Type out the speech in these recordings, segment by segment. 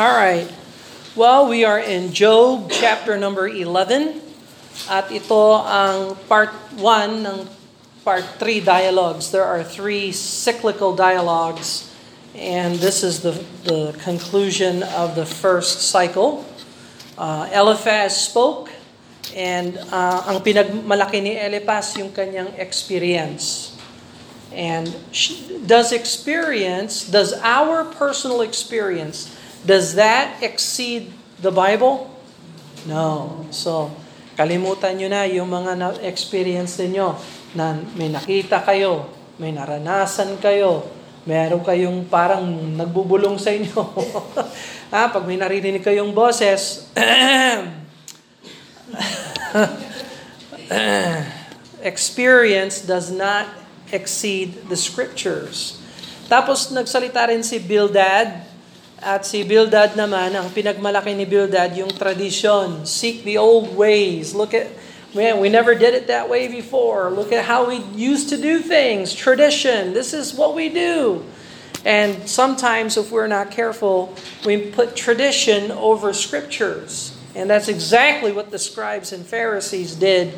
All right. Well, we are in Job chapter number 11. At ito ang part 1 ng part 3 dialogues. There are three cyclical dialogues. And this is the, the conclusion of the first cycle. Uh, Eliphaz spoke. And uh, ang pinagmalaki ni Eliphaz yung kanyang experience. And does experience, does our personal experience, does that exceed the Bible? No. So, kalimutan nyo na yung mga experience ninyo na may nakita kayo, may naranasan kayo, meron kayong parang nagbubulong sa inyo. ah, pag may naririnig kayong boses, experience does not exceed the scriptures. Tapos nagsalita rin si Bildad, at si Bildad naman, ang pinagmalaki ni Bildad, yung tradition. Seek the old ways. Look at, man, we never did it that way before. Look at how we used to do things. Tradition. This is what we do. And sometimes, if we're not careful, we put tradition over scriptures. And that's exactly what the scribes and Pharisees did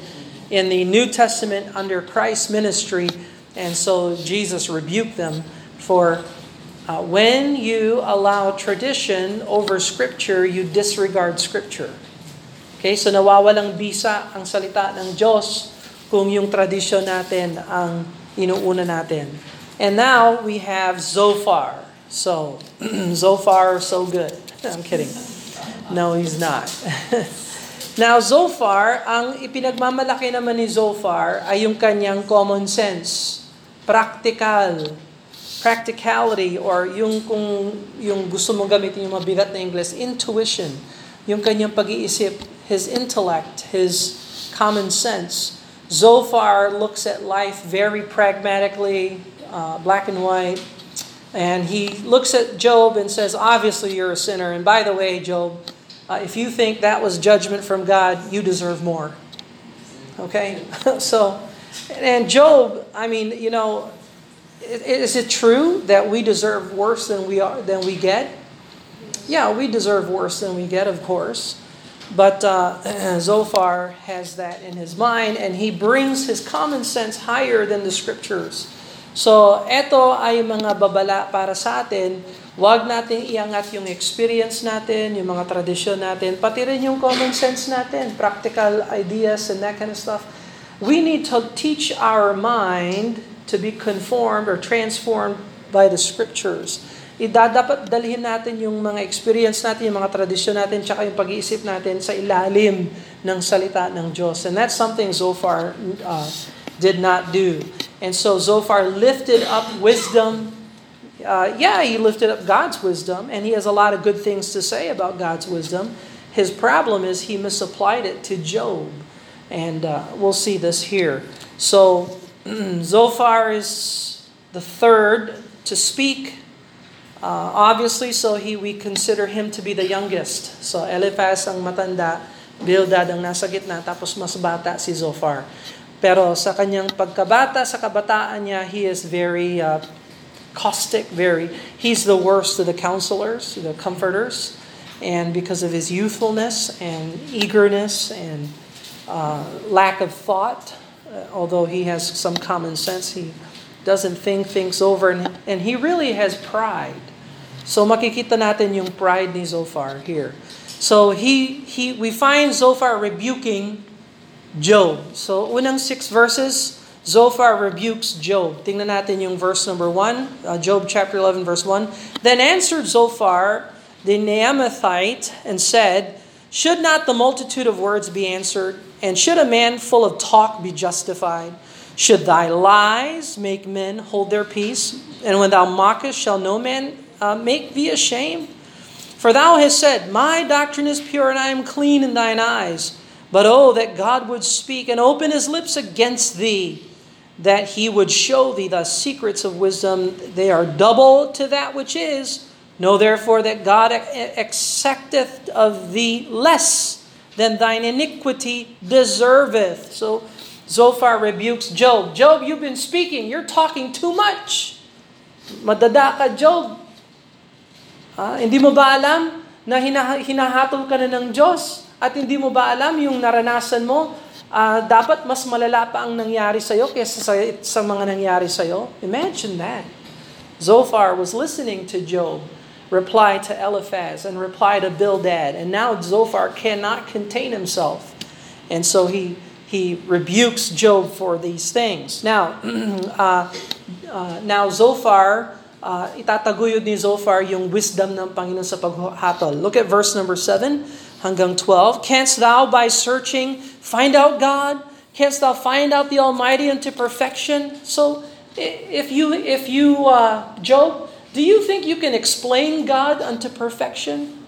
in the New Testament under Christ's ministry. And so Jesus rebuked them for uh, when you allow tradition over Scripture, you disregard Scripture. Okay, so nawawalang bisa ang salita ng Diyos kung yung tradisyon natin ang inuuna natin. And now we have Zophar. So, Zophar, so good. I'm kidding. No, he's not. now, Zophar, ang ipinagmamalaki naman ni Zophar ay yung kanyang common sense, practical, practicality or yung kung yung gusto mong gamitin yung mabigat na English, intuition, yung kanyang pag-iisip, his intellect, his common sense. Zophar looks at life very pragmatically, uh, black and white, and he looks at Job and says, obviously you're a sinner. And by the way, Job, uh, if you think that was judgment from God, you deserve more. Okay? so, and Job, I mean, you know, is it true that we deserve worse than we are than we get? Yeah, we deserve worse than we get, of course. But uh, Zophar has that in his mind, and he brings his common sense higher than the scriptures. So, eto ay mga babala para sa atin. Huwag natin iangat yung experience natin, yung mga tradisyon natin, pati rin yung common sense natin, practical ideas and that kind of stuff. We need to teach our mind to be conformed or transformed by the scriptures. Idadapat dalhin natin yung mga experience natin, yung mga tradisyon natin, tsaka yung pag-iisip natin sa ilalim ng salita ng Diyos. And that's something Zophar uh, did not do. And so Zophar lifted up wisdom. Uh, yeah, he lifted up God's wisdom, and he has a lot of good things to say about God's wisdom. His problem is he misapplied it to Job. And uh, we'll see this here. So Zophar is the third to speak. Uh, obviously, so he we consider him to be the youngest. So Eliphaz ang matanda, Bildad ang nasa gitna, tapos mas bata si Zophar. Pero sa kanyang pagkabata, sa kabataan niya, he is very uh, caustic, very, he's the worst of the counselors, the comforters. And because of his youthfulness and eagerness and uh, lack of thought, uh, although he has some common sense, he doesn't think things over, and, and he really has pride. So makikita natin yung pride ni Zophar here. So he, he, we find Zophar rebuking Job. So unang six verses, Zophar rebukes Job. Tingnan natin yung verse number 1, uh, Job chapter 11 verse 1. Then answered Zophar the Naamathite and said, Should not the multitude of words be answered? And should a man full of talk be justified? Should thy lies make men hold their peace? And when thou mockest, shall no man uh, make thee ashamed? For thou hast said, My doctrine is pure, and I am clean in thine eyes. But oh, that God would speak and open his lips against thee, that he would show thee the secrets of wisdom. They are double to that which is. Know therefore that God accepteth of thee less than thine iniquity deserveth. So Zophar rebukes Job. Job, you've been speaking. You're talking too much. Madada ka, Job. Ah, hindi mo ba alam na hina- hinahatol ka na ng Diyos? At hindi mo ba alam yung naranasan mo, ah, dapat mas malala pa ang nangyari sa'yo kaysa sa, sa mga nangyari sa'yo? Imagine that. Zophar was listening to Job reply to Eliphaz and reply to Bildad. And now Zophar cannot contain himself. And so he, he rebukes Job for these things. Now, uh, uh, now Zophar, uh, itataguyod ni Zophar yung wisdom ng Panginoon sa paghatol. Look at verse number 7 hanggang 12. Canst thou by searching find out God? Canst thou find out the Almighty unto perfection? So, if you, if you, uh, Job, do you think you can explain God unto perfection?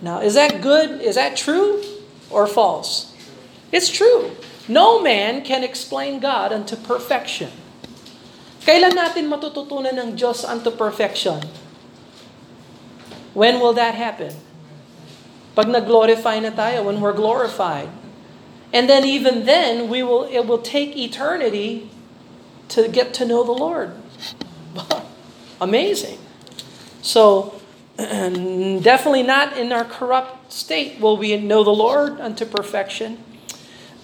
Now, is that good? Is that true or false? It's true. No man can explain God unto perfection. Kailan natin matututunan ng Diyos unto perfection? When will that happen? Pag nag-glorify na tayo, when we're glorified. And then even then, we will it will take eternity to get to know the Lord. Amazing. So, definitely not in our corrupt state will we know the Lord unto perfection.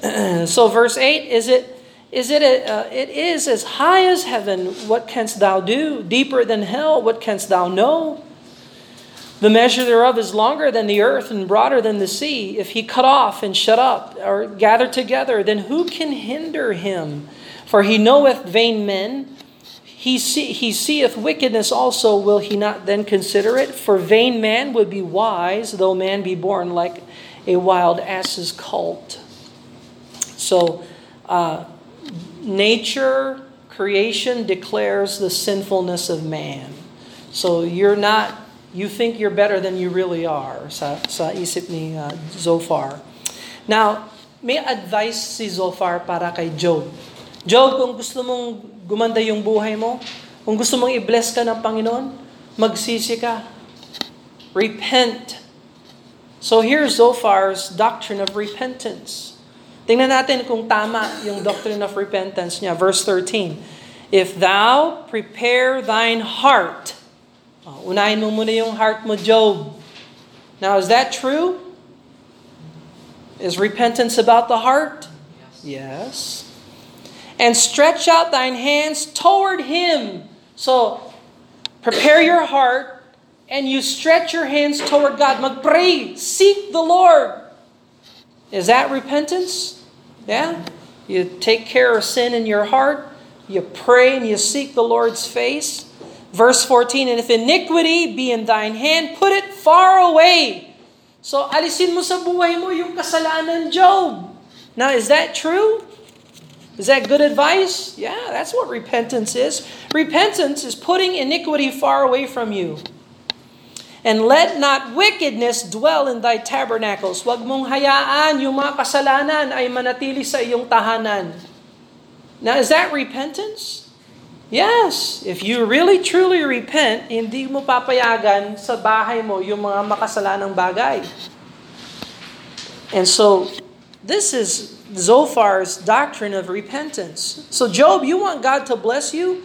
so, verse 8 is it is it a, uh, it is as high as heaven. What canst thou do? Deeper than hell what canst thou know? The measure thereof is longer than the earth and broader than the sea. If he cut off and shut up or gather together then who can hinder him? For he knoweth vain men he, see, he seeth wickedness also, will he not then consider it? For vain man would be wise, though man be born like a wild ass's colt. So, uh, nature, creation declares the sinfulness of man. So you're not, you think you're better than you really are, sa, sa isip ni uh, Zophar. Now, may advice si Zophar para kay Job. Job, kung gusto mong gumanda yung buhay mo, kung gusto mong i-bless ka ng Panginoon, magsisi ka. Repent. So here's Zophar's doctrine of repentance. Tingnan natin kung tama yung doctrine of repentance niya. Verse 13. If thou prepare thine heart, oh, unahin mo muna yung heart mo, Job. Now, is that true? Is repentance about the heart? Yes. And stretch out thine hands toward him. So, prepare your heart and you stretch your hands toward God. Magpray, seek the Lord. Is that repentance? Yeah. You take care of sin in your heart, you pray and you seek the Lord's face. Verse 14, and if iniquity be in thine hand, put it far away. So, alisin mo sa buhay mo yung kasalanan, Job. Now, is that true? Is that good advice? Yeah, that's what repentance is. Repentance is putting iniquity far away from you. And let not wickedness dwell in thy tabernacles. Huwag mong hayaan yung mga kasalanan ay manatili sa iyong tahanan. Now, is that repentance? Yes. If you really truly repent, hindi mo papayagan sa bahay mo yung mga makasalanang bagay. And so, this is Zophar's doctrine of repentance. So, Job, you want God to bless you?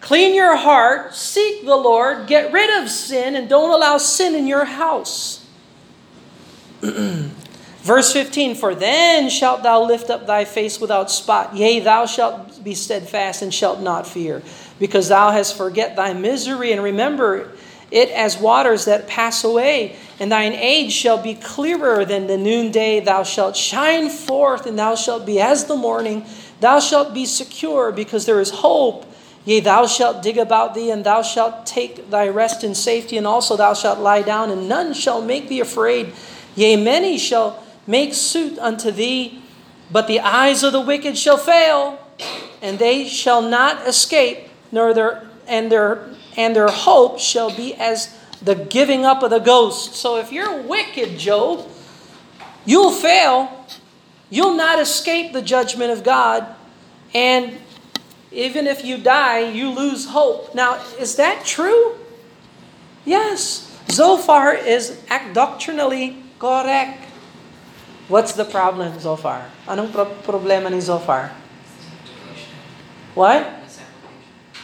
Clean your heart, seek the Lord, get rid of sin, and don't allow sin in your house. Verse 15 For then shalt thou lift up thy face without spot, yea, thou shalt be steadfast and shalt not fear, because thou hast forget thy misery and remember it as waters that pass away. And thine age shall be clearer than the noonday. Thou shalt shine forth, and thou shalt be as the morning. Thou shalt be secure, because there is hope. Yea, thou shalt dig about thee, and thou shalt take thy rest in safety, and also thou shalt lie down, and none shall make thee afraid. Yea, many shall make suit unto thee, but the eyes of the wicked shall fail, and they shall not escape, nor their and their and their hope shall be as the giving up of the ghost. So if you're wicked, Job, you'll fail. You'll not escape the judgment of God, and even if you die, you lose hope. Now, is that true? Yes. Zophar is doctrinally correct. What's the problem, Zophar? Ah, Anong pro- problema ni Zophar? What?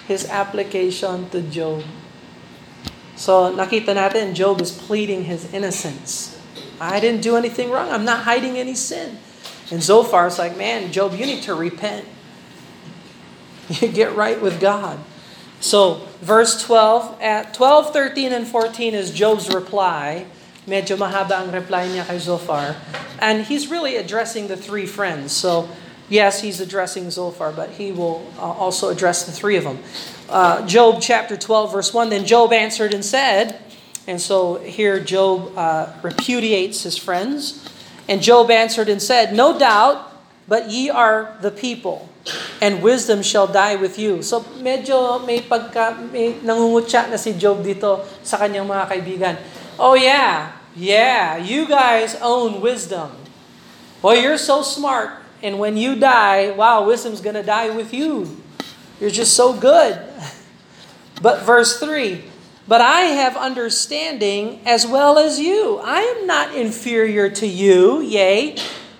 His application to Job. So nakita natin, Job is pleading his innocence. I didn't do anything wrong. I'm not hiding any sin. And Zophar is like, man, Job, you need to repent. You get right with God. So, verse 12, at 12, 13, and 14 is Job's reply. Medyo mahaba ang reply niya kay Zophar. And he's really addressing the three friends. So, yes, he's addressing Zophar, but he will uh, also address the three of them. Uh, Job chapter 12, verse 1 Then Job answered and said, and so here Job uh, repudiates his friends. And Job answered and said, No doubt, but ye are the people, and wisdom shall die with you. So medyo may pagka, may nangungutya na si Job dito sa kanyang mga kaibigan. Oh yeah, yeah, you guys own wisdom. Well, you're so smart, and when you die, wow, wisdom's gonna die with you. You're just so good. But verse 3 But I have understanding as well as you. I am not inferior to you, yea,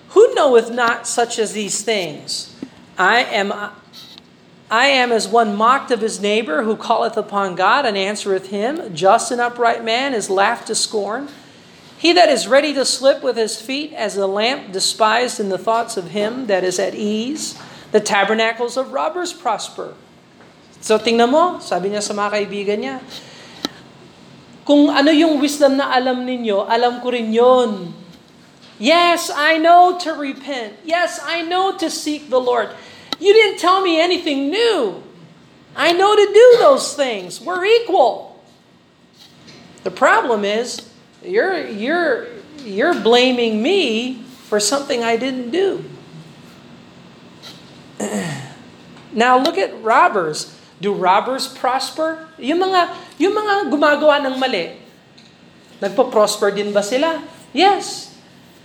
who knoweth not such as these things? I am I am as one mocked of his neighbor who calleth upon God and answereth him. Just and upright man is laughed to scorn. He that is ready to slip with his feet as a lamp despised in the thoughts of him that is at ease. The tabernacles of robbers prosper. So tingnan mo, sabi niya sa mga kaibigan niya, kung ano yung wisdom na alam ninyo, alam ko rin yon. Yes, I know to repent. Yes, I know to seek the Lord. You didn't tell me anything new. I know to do those things. We're equal. The problem is you're you're you're blaming me for something I didn't do. now look at robbers. Do robbers prosper? Yung mga, yung mga gumagawa ng mali, nagpo-prosper din ba sila? Yes.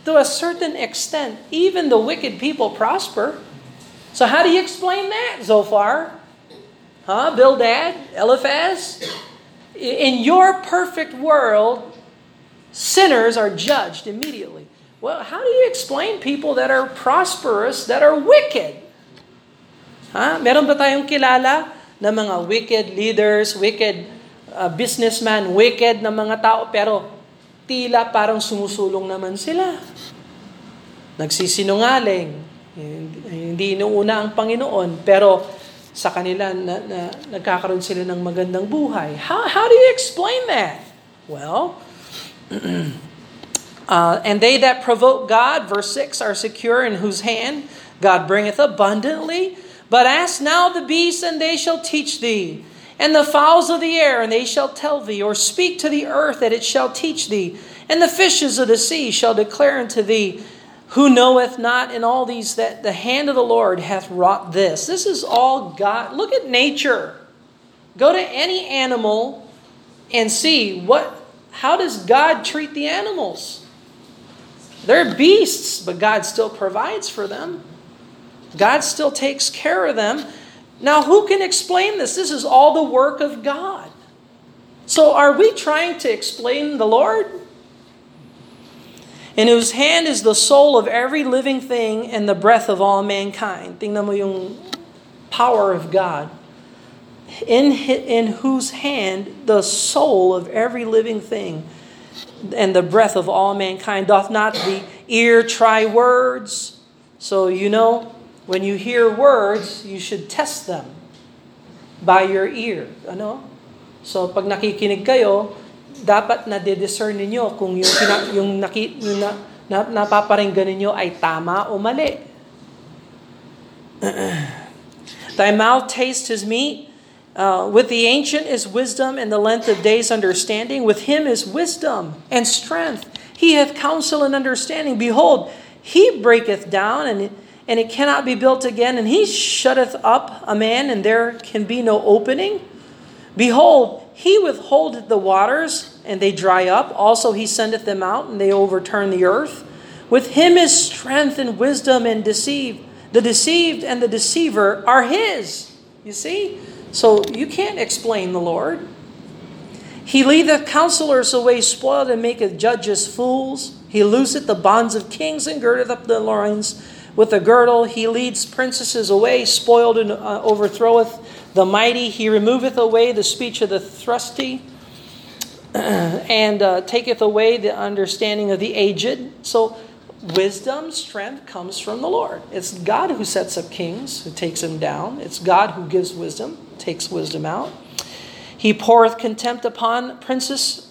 To a certain extent, even the wicked people prosper. So how do you explain that, Zophar? Huh? Bildad? Eliphaz? In your perfect world, sinners are judged immediately. Well, how do you explain people that are prosperous that are wicked? Ha? Meron ba tayong kilala na mga wicked leaders, wicked uh, businessman, wicked na mga tao, pero tila parang sumusulong naman sila. Nagsisinungaling, hindi inuuna ang Panginoon, pero sa kanila na, na, nagkakaroon sila ng magandang buhay. How, how do you explain that? Well, uh, and they that provoke God, verse 6, are secure in whose hand God bringeth abundantly but ask now the beasts, and they shall teach thee, and the fowls of the air, and they shall tell thee, or speak to the earth, that it shall teach thee, and the fishes of the sea shall declare unto thee, who knoweth not in all these that the hand of the Lord hath wrought this. This is all God. Look at nature. Go to any animal and see what how does God treat the animals? They're beasts, but God still provides for them. God still takes care of them. Now, who can explain this? This is all the work of God. So, are we trying to explain the Lord? In whose hand is the soul of every living thing and the breath of all mankind. Tingnan mo yung power of God. In, in whose hand the soul of every living thing and the breath of all mankind doth not the ear try words. So, you know, when you hear words, you should test them by your ear. Ano? So pag nakikinig kayo, dapat na de-discern ninyo kung yung yung, naki, yung na, na, napaparinggan ninyo ay tama o mali. Thy mouth taste his meat. Uh, with the ancient is wisdom, and the length of days understanding. With him is wisdom and strength. He hath counsel and understanding. Behold, he breaketh down and and it cannot be built again, and he shutteth up a man, and there can be no opening. Behold, he withholdeth the waters, and they dry up. Also, he sendeth them out, and they overturn the earth. With him is strength and wisdom and deceive. The deceived and the deceiver are his. You see? So you can't explain the Lord. He leadeth counselors away spoiled and maketh judges fools. He looseth the bonds of kings and girdeth up the loins with a girdle he leads princesses away, spoiled and uh, overthroweth the mighty. He removeth away the speech of the thrusty. and uh, taketh away the understanding of the aged. So, wisdom, strength comes from the Lord. It's God who sets up kings, who takes them down. It's God who gives wisdom, takes wisdom out. He poureth contempt upon princes,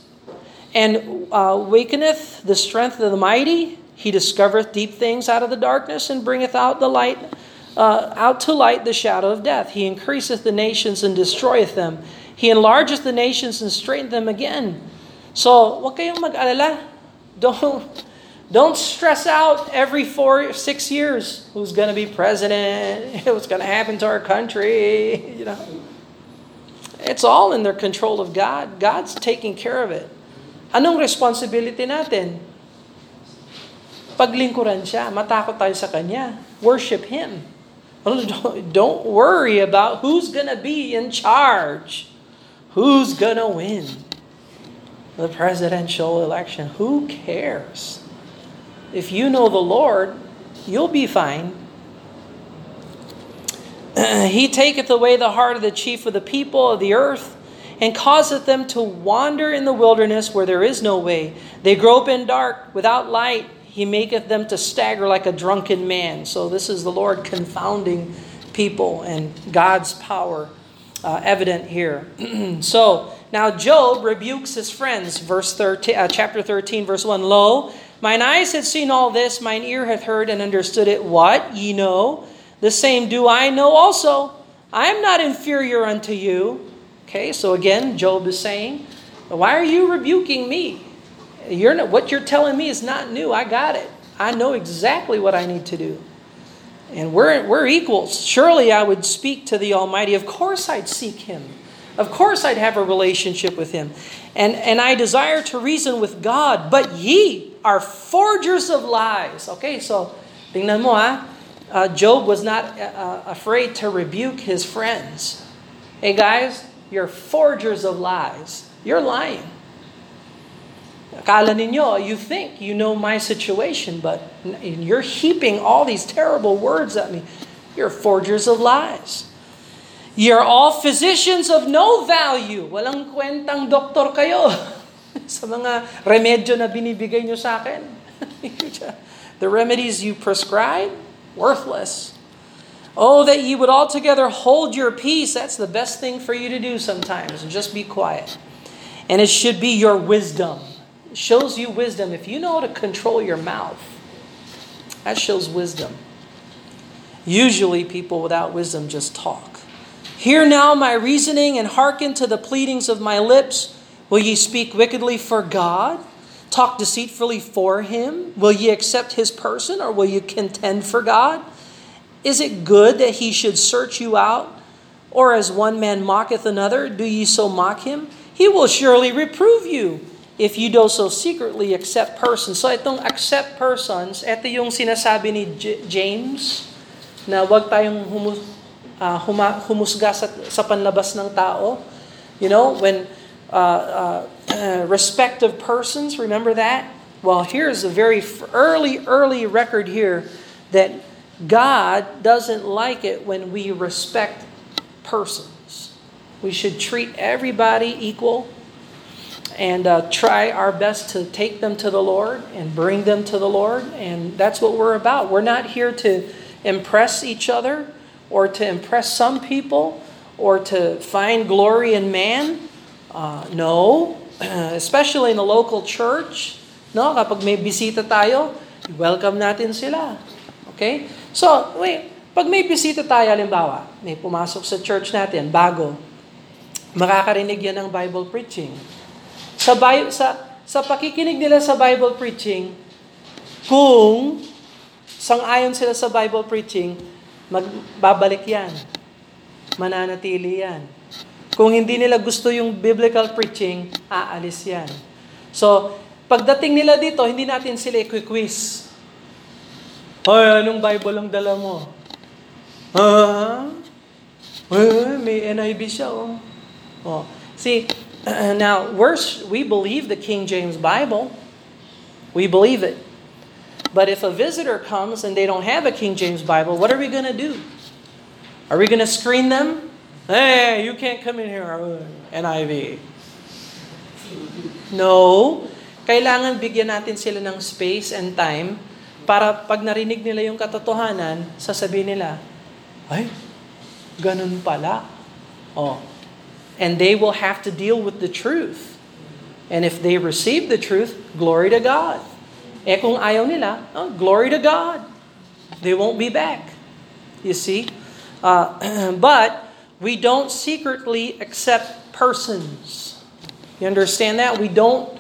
and uh, wakeneth the strength of the mighty. He discovereth deep things out of the darkness, and bringeth out the light, uh, out to light the shadow of death. He increaseth the nations and destroyeth them. He enlargeth the nations and straightens them again. So, wag kayong mag-alala. Don't, don't stress out every four, six years. Who's going to be president? What's going to happen to our country? You know, it's all in the control of God. God's taking care of it. Anong responsibility natin? Paglingkuran siya. Matakot tayo sa Kanya. Worship Him. Don't worry about who's going to be in charge. Who's going to win the presidential election? Who cares? If you know the Lord, you'll be fine. he taketh away the heart of the chief of the people of the earth and causeth them to wander in the wilderness where there is no way. They grope in dark without light. He maketh them to stagger like a drunken man. So, this is the Lord confounding people and God's power uh, evident here. so, now Job rebukes his friends, verse 13, uh, chapter 13, verse 1. Lo, mine eyes had seen all this, mine ear hath heard and understood it. What? Ye know? The same do I know also. I am not inferior unto you. Okay, so again, Job is saying, Why are you rebuking me? You're not, what you're telling me is not new. I got it. I know exactly what I need to do. And we're, we're equals. Surely I would speak to the Almighty. Of course I'd seek Him. Of course I'd have a relationship with Him. And, and I desire to reason with God. But ye are forgers of lies. Okay, so tingnan mo ha. Uh, Job was not uh, afraid to rebuke his friends. Hey guys, you're forgers of lies. You're lying. Akala ninyo, you think you know my situation, but you're heaping all these terrible words at me. You're forgers of lies. You're all physicians of no value. Walang kwentang doktor kayo sa mga remedyo na binibigay nyo sa akin. the remedies you prescribe, worthless. Oh, that you would altogether hold your peace. That's the best thing for you to do sometimes. Just be quiet. And it should be your wisdom shows you wisdom. If you know how to control your mouth, that shows wisdom. Usually, people without wisdom just talk. Hear now my reasoning and hearken to the pleadings of my lips. Will ye speak wickedly for God? Talk deceitfully for him? Will ye accept his person or will you contend for God? Is it good that he should search you out? Or as one man mocketh another, do ye so mock him? He will surely reprove you if you do so secretly accept persons. So itong accept persons, ito yung sinasabi ni J- James na wag tayong humus, uh, huma, humusga sa, sa panlabas ng tao. You know, when uh, uh, respect of persons, remember that? Well, here's a very early, early record here that God doesn't like it when we respect persons. We should treat everybody equal and uh, try our best to take them to the Lord and bring them to the Lord. And that's what we're about. We're not here to impress each other or to impress some people or to find glory in man. Uh, no, especially in a local church. No, kapag may bisita tayo, welcome natin sila. Okay? So, wait, pag may bisita tayo, halimbawa, may pumasok sa church natin, bago, makakarinig yan ng Bible preaching sa, sa, sa pakikinig nila sa Bible preaching, kung sang-ayon sila sa Bible preaching, magbabalik yan. Mananatili yan. Kung hindi nila gusto yung biblical preaching, aalis yan. So, pagdating nila dito, hindi natin sila i-quiz. Ay, anong Bible ang dala mo? Ha? Ay, may NIV siya, oh. oh. See, now, we're, we believe the King James Bible. We believe it. But if a visitor comes and they don't have a King James Bible, what are we going to do? Are we going to screen them? Hey, you can't come in here, NIV. No. Kailangan bigyan natin sila ng space and time para pag narinig nila yung katotohanan, sasabihin nila, ay, ganun pala. Oh. And they will have to deal with the truth. And if they receive the truth, glory to God. Eh kung ayaw nila, oh, glory to God. They won't be back. You see? Uh, but we don't secretly accept persons. You understand that? We don't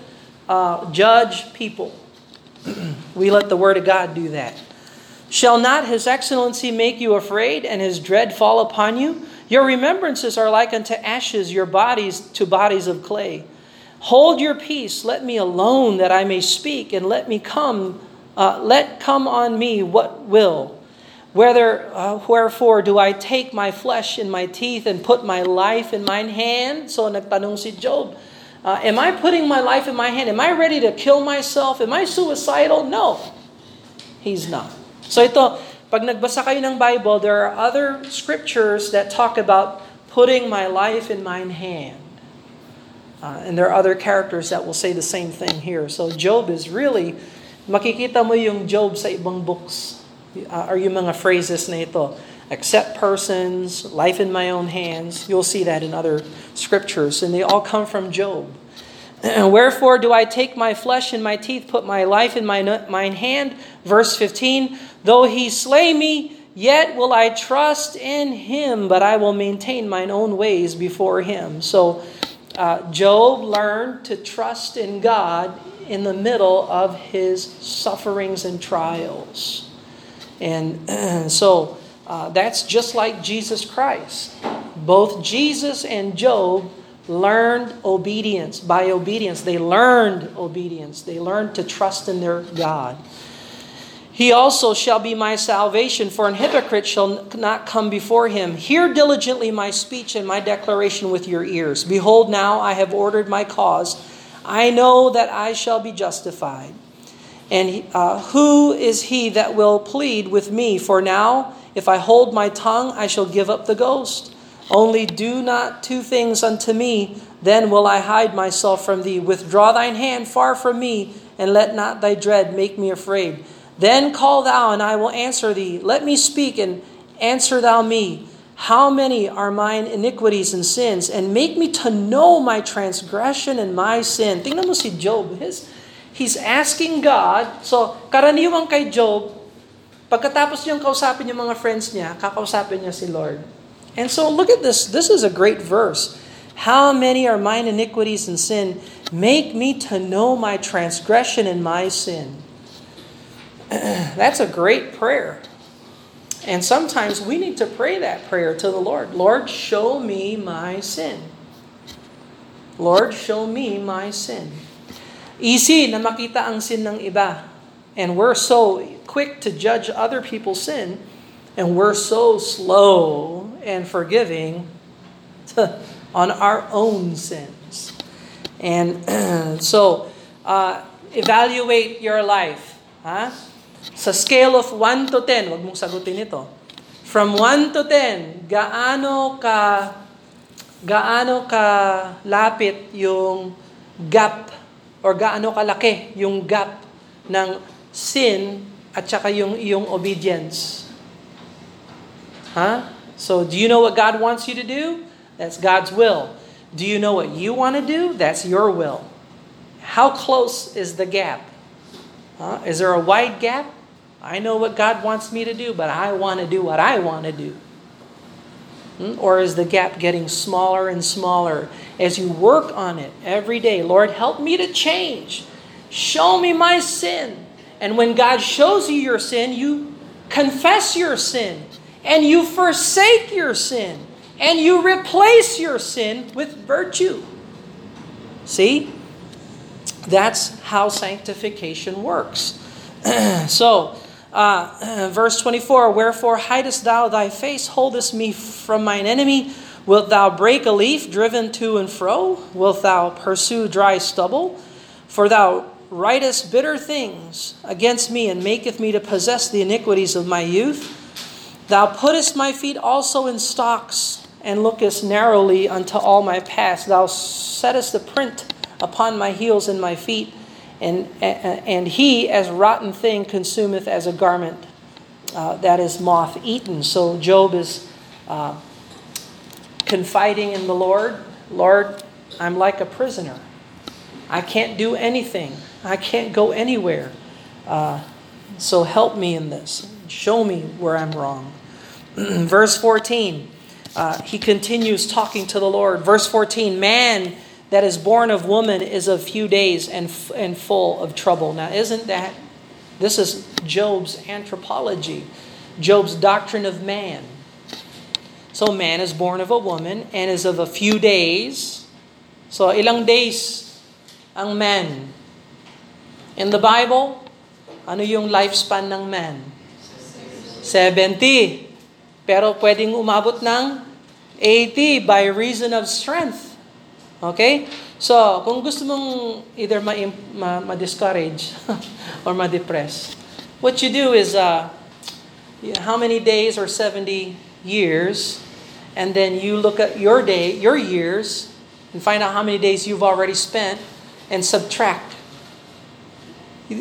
uh, judge people. we let the Word of God do that. Shall not His excellency make you afraid, and His dread fall upon you? Your remembrances are like unto ashes, your bodies to bodies of clay. Hold your peace, let me alone that I may speak, and let me come, uh, let come on me what will. Whether, uh, wherefore do I take my flesh in my teeth and put my life in mine hand? So nagtanong si Job, uh, am I putting my life in my hand? Am I ready to kill myself? Am I suicidal? No. He's not. So ito, pag nagbasa kayo ng Bible, there are other scriptures that talk about putting my life in mine hand. Uh, and there are other characters that will say the same thing here. So Job is really, makikita mo yung Job sa ibang books uh, are yung mga phrases na ito. Accept persons, life in my own hands. You'll see that in other scriptures, and they all come from Job. Wherefore do I take my flesh in my teeth, put my life in my mine hand? Verse 15, though he slay me, yet will I trust in him, but I will maintain mine own ways before him. So uh, Job learned to trust in God in the middle of his sufferings and trials. And so uh, that's just like Jesus Christ. Both Jesus and Job learned obedience. By obedience, they learned obedience. They learned to trust in their God. He also shall be my salvation, for an hypocrite shall not come before him. Hear diligently my speech and my declaration with your ears. Behold, now I have ordered my cause. I know that I shall be justified. And uh, who is he that will plead with me? For now, if I hold my tongue, I shall give up the ghost. Only do not two things unto me, then will I hide myself from thee. Withdraw thine hand far from me, and let not thy dread make me afraid. Then call thou, and I will answer thee. Let me speak, and answer thou me. How many are mine iniquities and sins? And make me to know my transgression and my sin. Tingnan mo si Job. His, He's asking God, so karaniwang kay Job, pagkatapos niyang kausapin yung mga friends niya, kakausapin niya si Lord. And so look at this. This is a great verse. How many are mine iniquities and sin? Make me to know my transgression and my sin. That's a great prayer. And sometimes we need to pray that prayer to the Lord. Lord, show me my sin. Lord, show me my sin. Easy na makita ang sin ng iba. And we're so quick to judge other people's sin, and we're so slow and forgiving to, on our own sins. And so, uh, evaluate your life. Ha? Sa scale of 1 to 10, wag mong sagutin ito. From 1 to 10, gaano ka gaano ka lapit yung gap or gaano kalaki yung gap ng sin at saka yung iyong obedience. Huh? So, do you know what God wants you to do? That's God's will. Do you know what you want to do? That's your will. How close is the gap? Huh? Is there a wide gap? I know what God wants me to do, but I want to do what I want to do. Hmm? Or is the gap getting smaller and smaller as you work on it every day? Lord, help me to change. Show me my sin. And when God shows you your sin, you confess your sin and you forsake your sin and you replace your sin with virtue. See? That's how sanctification works. so, uh, verse 24 Wherefore hidest thou thy face, holdest me from mine enemy? Wilt thou break a leaf driven to and fro? Wilt thou pursue dry stubble? For thou writest bitter things against me, and maketh me to possess the iniquities of my youth. Thou puttest my feet also in stocks, and lookest narrowly unto all my paths. Thou settest the print upon my heels and my feet, and, and he, as rotten thing, consumeth as a garment uh, that is moth eaten. So Job is uh, confiding in the Lord Lord, I'm like a prisoner. I can't do anything, I can't go anywhere. Uh, so help me in this. Show me where I'm wrong. Verse 14, uh, he continues talking to the Lord. Verse 14, man that is born of woman is of few days and, and full of trouble. Now, isn't that, this is Job's anthropology, Job's doctrine of man. So, man is born of a woman and is of a few days. So, ilang days ang man? In the Bible, ano yung lifespan ng man? 70. Pero pwedeng umabot ng 80 by reason of strength. Okay? So, kung gusto mong either ma-discourage ma- or ma-depress, what you do is, uh, how many days or 70 years, and then you look at your day, your years, and find out how many days you've already spent, and subtract.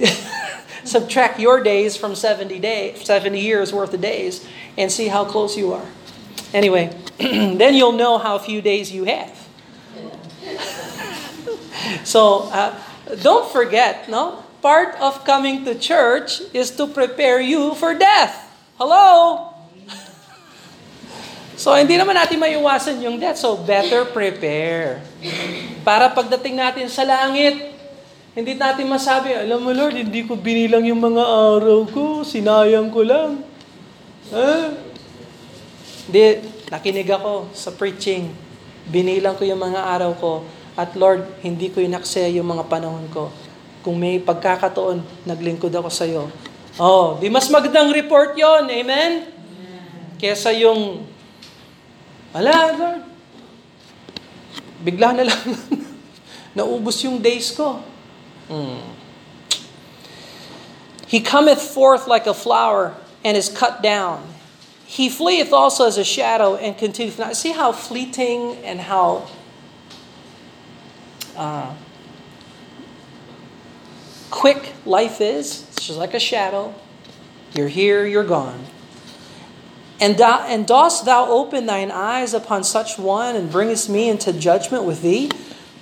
subtract your days from 70 days, 70 years worth of days, and see how close you are. Anyway, then you'll know how few days you have. so uh, don't forget, no? Part of coming to church is to prepare you for death. Hello? So, hindi naman natin maiwasan yung death. So, better prepare. Para pagdating natin sa langit, hindi natin masabi, alam mo Lord, hindi ko binilang yung mga araw ko, sinayang ko lang. Ha? Hindi, nakinig ako sa preaching. Binilang ko yung mga araw ko. At Lord, hindi ko inaksaya yung mga panahon ko. Kung may pagkakataon, naglingkod ako sa iyo. Oh, di mas magandang report yon Amen? Kesa yung Ala, Lord. Bigla na lang naubos yung days ko. Hmm. He cometh forth like a flower and is cut down. He fleeth also as a shadow and continueth not. See how fleeting and how uh, quick life is? It's just like a shadow. You're here, you're gone. And, and dost thou open thine eyes upon such one and bringest me into judgment with thee?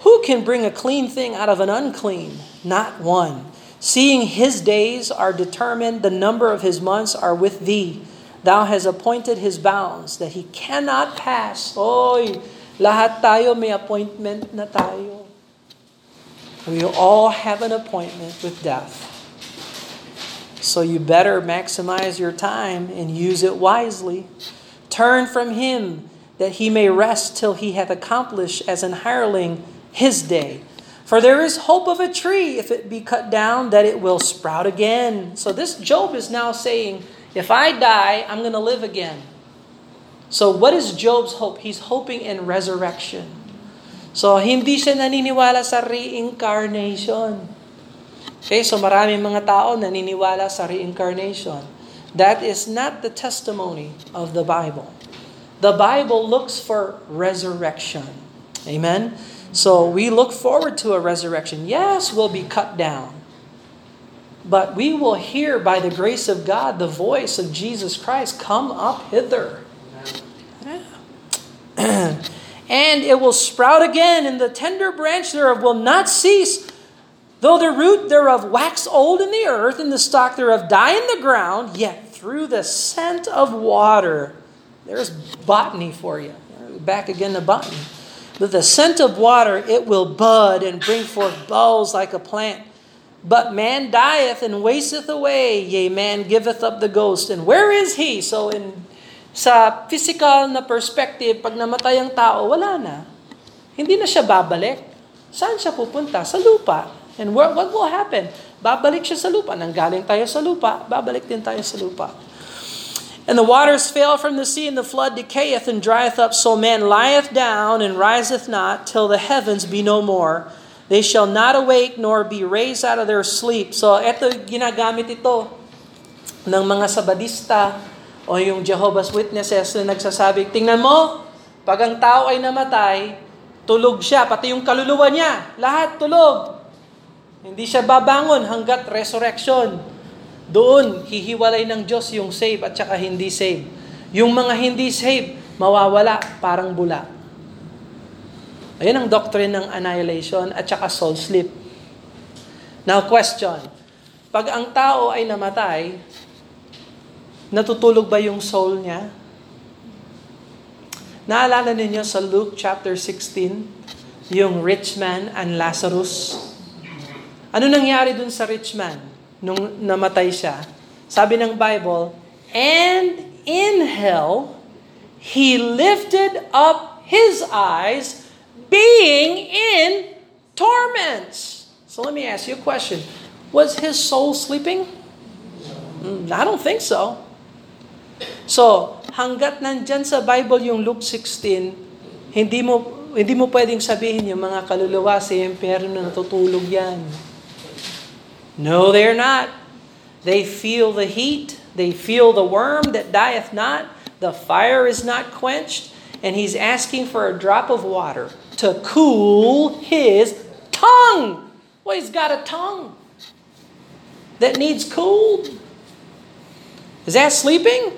Who can bring a clean thing out of an unclean? Not one. Seeing his days are determined, the number of his months are with thee. Thou hast appointed his bounds that he cannot pass. Oy, lahat tayo may appointment na tayo. We all have an appointment with death. So you better maximize your time and use it wisely. Turn from him that he may rest till he hath accomplished as an hireling his day. For there is hope of a tree, if it be cut down, that it will sprout again. So this Job is now saying, if I die, I'm going to live again. So what is Job's hope? He's hoping in resurrection. So hindi siya naniniwala sa reincarnation. Okay, so maraming mga tao naniniwala sa reincarnation. That is not the testimony of the Bible. The Bible looks for resurrection. Amen? So we look forward to a resurrection. Yes, we'll be cut down. But we will hear by the grace of God the voice of Jesus Christ come up hither. and it will sprout again, and the tender branch thereof will not cease Though the root thereof wax old in the earth, and the stock thereof die in the ground, yet through the scent of water, there's botany for you. Back again to botany. With the scent of water, it will bud and bring forth boughs like a plant. But man dieth and wasteth away, yea, man giveth up the ghost. And where is he? So in sa physical na perspective, pag namatay ang tao, wala na. Hindi na siya babalik. Saan siya pupunta? Sa lupa. And what, what will happen? Babalik siya sa lupa. Nanggaling tayo sa lupa, babalik din tayo sa lupa. And the waters fail from the sea, and the flood decayeth and drieth up, so man lieth down and riseth not, till the heavens be no more. They shall not awake nor be raised out of their sleep. So, eto ginagamit ito ng mga sabadista o yung Jehovah's Witnesses na nagsasabi, tingnan mo, pag ang tao ay namatay, Tulog siya, pati yung kaluluwa niya, lahat tulog. Hindi siya babangon hanggat resurrection. Doon, hihiwalay ng Diyos yung save at saka hindi save. Yung mga hindi save, mawawala parang bula. Ayan ang doctrine ng annihilation at saka soul sleep. Now question, pag ang tao ay namatay, natutulog ba yung soul niya? Naalala ninyo sa Luke chapter 16, yung rich man and Lazarus? Ano nangyari dun sa rich man nung namatay siya? Sabi ng Bible, And in hell, he lifted up his eyes, being in torments. So let me ask you a question. Was his soul sleeping? Mm, I don't think so. So, hanggat nandyan sa Bible yung Luke 16, hindi mo hindi mo pwedeng sabihin yung mga kaluluwa sa impyerno na natutulog yan. No, they're not. They feel the heat. They feel the worm that dieth not. The fire is not quenched. And he's asking for a drop of water to cool his tongue. Well, he's got a tongue that needs cooled. Is that sleeping?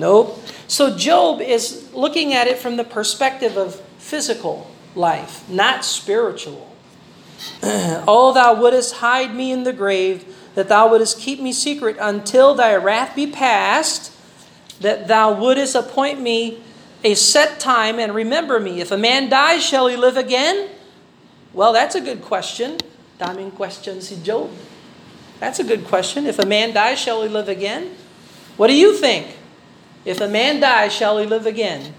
Nope. So Job is looking at it from the perspective of physical life, not spiritual. oh, thou wouldest hide me in the grave, that thou wouldest keep me secret until thy wrath be past, that thou wouldest appoint me a set time and remember me. If a man dies, shall he live again? Well, that's a good question. Daming question si Job. That's a good question. If a man dies, shall he live again? What do you think? If a man dies, shall he live again?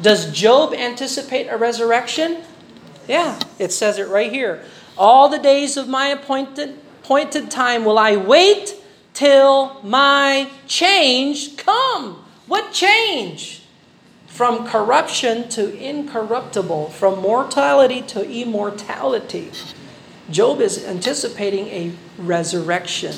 Does Job anticipate a resurrection? Yeah, it says it right here. All the days of my appointed, appointed time will I wait till my change come. What change? From corruption to incorruptible, from mortality to immortality. Job is anticipating a resurrection.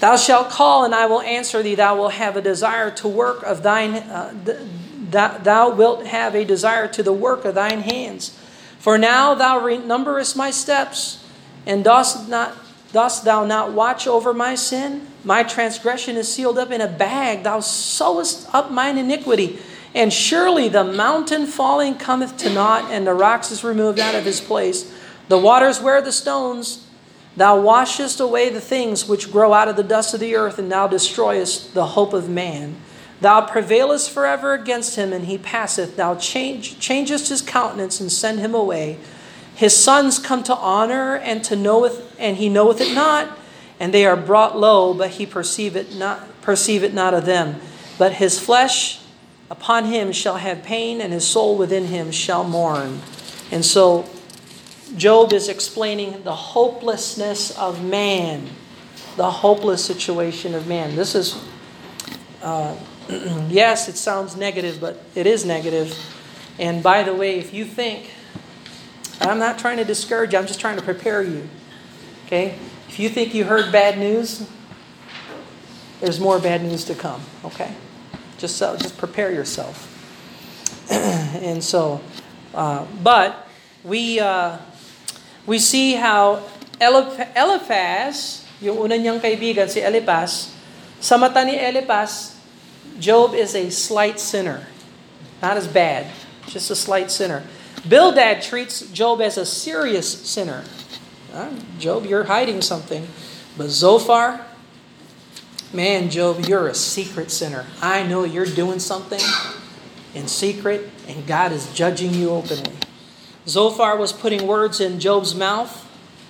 Thou shalt call, and I will answer thee. Thou wilt have a desire to work of thine. Uh, th- thou wilt have a desire to the work of thine hands. For now thou numberest my steps, and dost not dost thou not watch over my sin? My transgression is sealed up in a bag. Thou sewest up mine iniquity. And surely the mountain falling cometh to naught, and the rocks is removed out of his place. The waters wear the stones. Thou washest away the things which grow out of the dust of the earth, and thou destroyest the hope of man. Thou prevailest forever against him, and he passeth. Thou change, changest his countenance and send him away. His sons come to honor and to knoweth, and he knoweth it not, and they are brought low, but he perceive it not, perceive it not of them. But his flesh upon him shall have pain, and his soul within him shall mourn. And so Job is explaining the hopelessness of man, the hopeless situation of man. This is, uh, yes, it sounds negative, but it is negative. And by the way, if you think, I'm not trying to discourage you, I'm just trying to prepare you. Okay? If you think you heard bad news, there's more bad news to come. Okay? Just so, just prepare yourself. and so, uh, but we. Uh, we see how Eliphaz, yung una niyang kaibigan, si Eliphaz, sa mata ni Eliphaz, Job is a slight sinner. Not as bad, just a slight sinner. Bildad treats Job as a serious sinner. Job, you're hiding something. But Zophar, man, Job, you're a secret sinner. I know you're doing something in secret, and God is judging you openly. Zophar was putting words in Job's mouth.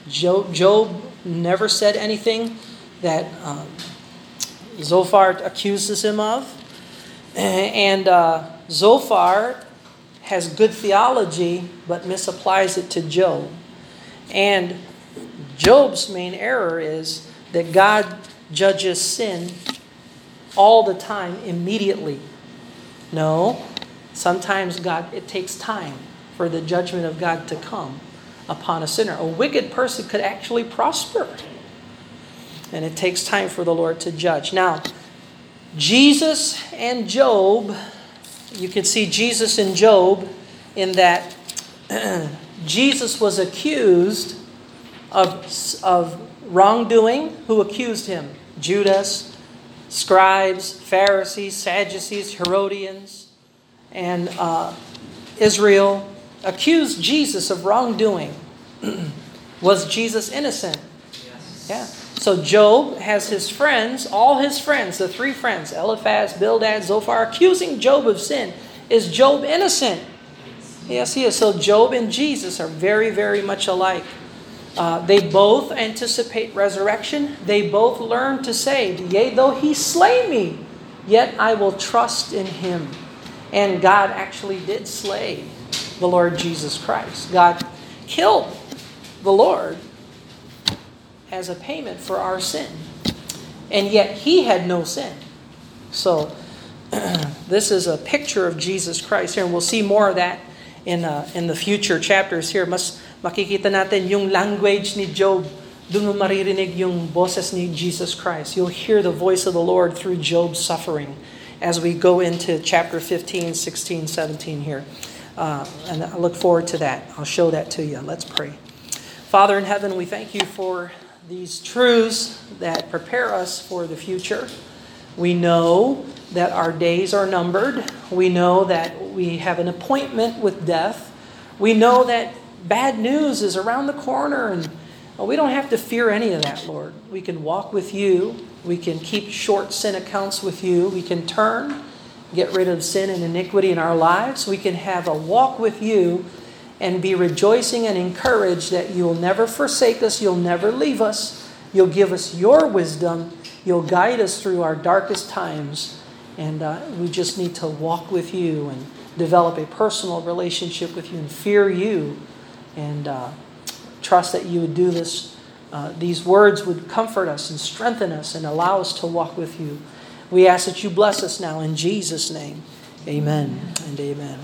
Job, Job never said anything that um, Zophar accuses him of. And uh, Zophar has good theology but misapplies it to Job. And Job's main error is that God judges sin all the time immediately. No, sometimes God, it takes time for the judgment of God to come upon a sinner. A wicked person could actually prosper. And it takes time for the Lord to judge. Now, Jesus and Job you can see Jesus and Job in that Jesus was accused of, of wrongdoing. Who accused him? Judas, scribes, Pharisees, Sadducees, Herodians, and uh, Israel accused Jesus of wrongdoing. was Jesus innocent? Yes. Yeah. So Job has his friends, all his friends, the three friends, Eliphaz, Bildad, Zophar, accusing Job of sin. Is Job innocent? Yes, he is. So Job and Jesus are very, very much alike. Uh, they both anticipate resurrection. They both learn to say, Yea, though he slay me, yet I will trust in him. And God actually did slay the Lord Jesus Christ. God killed the Lord as a payment for our sin. And yet he had no sin. So this is a picture of Jesus Christ here, and we'll see more of that in, uh, in the future chapters here. Mas makikita natin yung language ni Job. Doon mo maririnig yung boses ni Jesus Christ. You'll hear the voice of the Lord through Job's suffering as we go into chapter 15, 16, 17 here. Uh, and I look forward to that. I'll show that to you. Let's pray. Father in heaven, we thank you for these truths that prepare us for the future. We know that our days are numbered. We know that we have an appointment with death. We know that bad news is around the corner, and we don't have to fear any of that, Lord. We can walk with you. We can keep short sin accounts with you. We can turn, get rid of sin and iniquity in our lives. We can have a walk with you and be rejoicing and encouraged that you'll never forsake us, you'll never leave us, you'll give us your wisdom, you'll guide us through our darkest times. And uh, we just need to walk with you and develop a personal relationship with you and fear you and uh, trust that you would do this. Uh, these words would comfort us and strengthen us and allow us to walk with you. We ask that you bless us now in Jesus' name. Amen and amen.